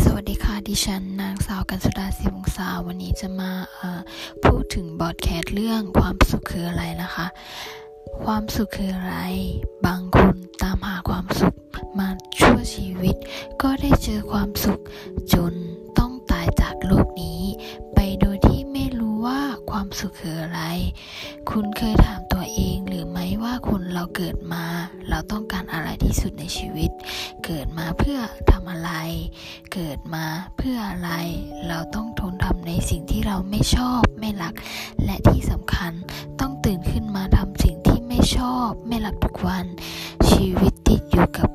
สวัสดีค่ะ ดิฉัน นางสาวกันสุดาศิวงศาวันนี้จะมาพูดถึงบอดแคสต์เรื่องความสุขคืออะไรนะคะ ความสุขคืออะไร บางคนตามหาความสุขมาชั่วชีวิต ก็ได้เจอความสุขจนต้องตายจากโลกนี้ ไปโดยที่ไม่รู้ว่าความสุขคืออะไร คุณเคยถามตัวเองหรือไม่ว่าคนเราเกิดมา เราต้องการอะไรที่สุดในชีวิต เกิดมาเพื่อทำอะไร เกิดมาเพื่ออะไร เราต้องทนทำในสิ่งที่เราไม่ชอบไม่รัก และที่สำคัญต้องตื่นขึ้นมาทำสิ่งที่ไม่ชอบ ไม่รักทุกวัน ชีวิตติดอยู่กับ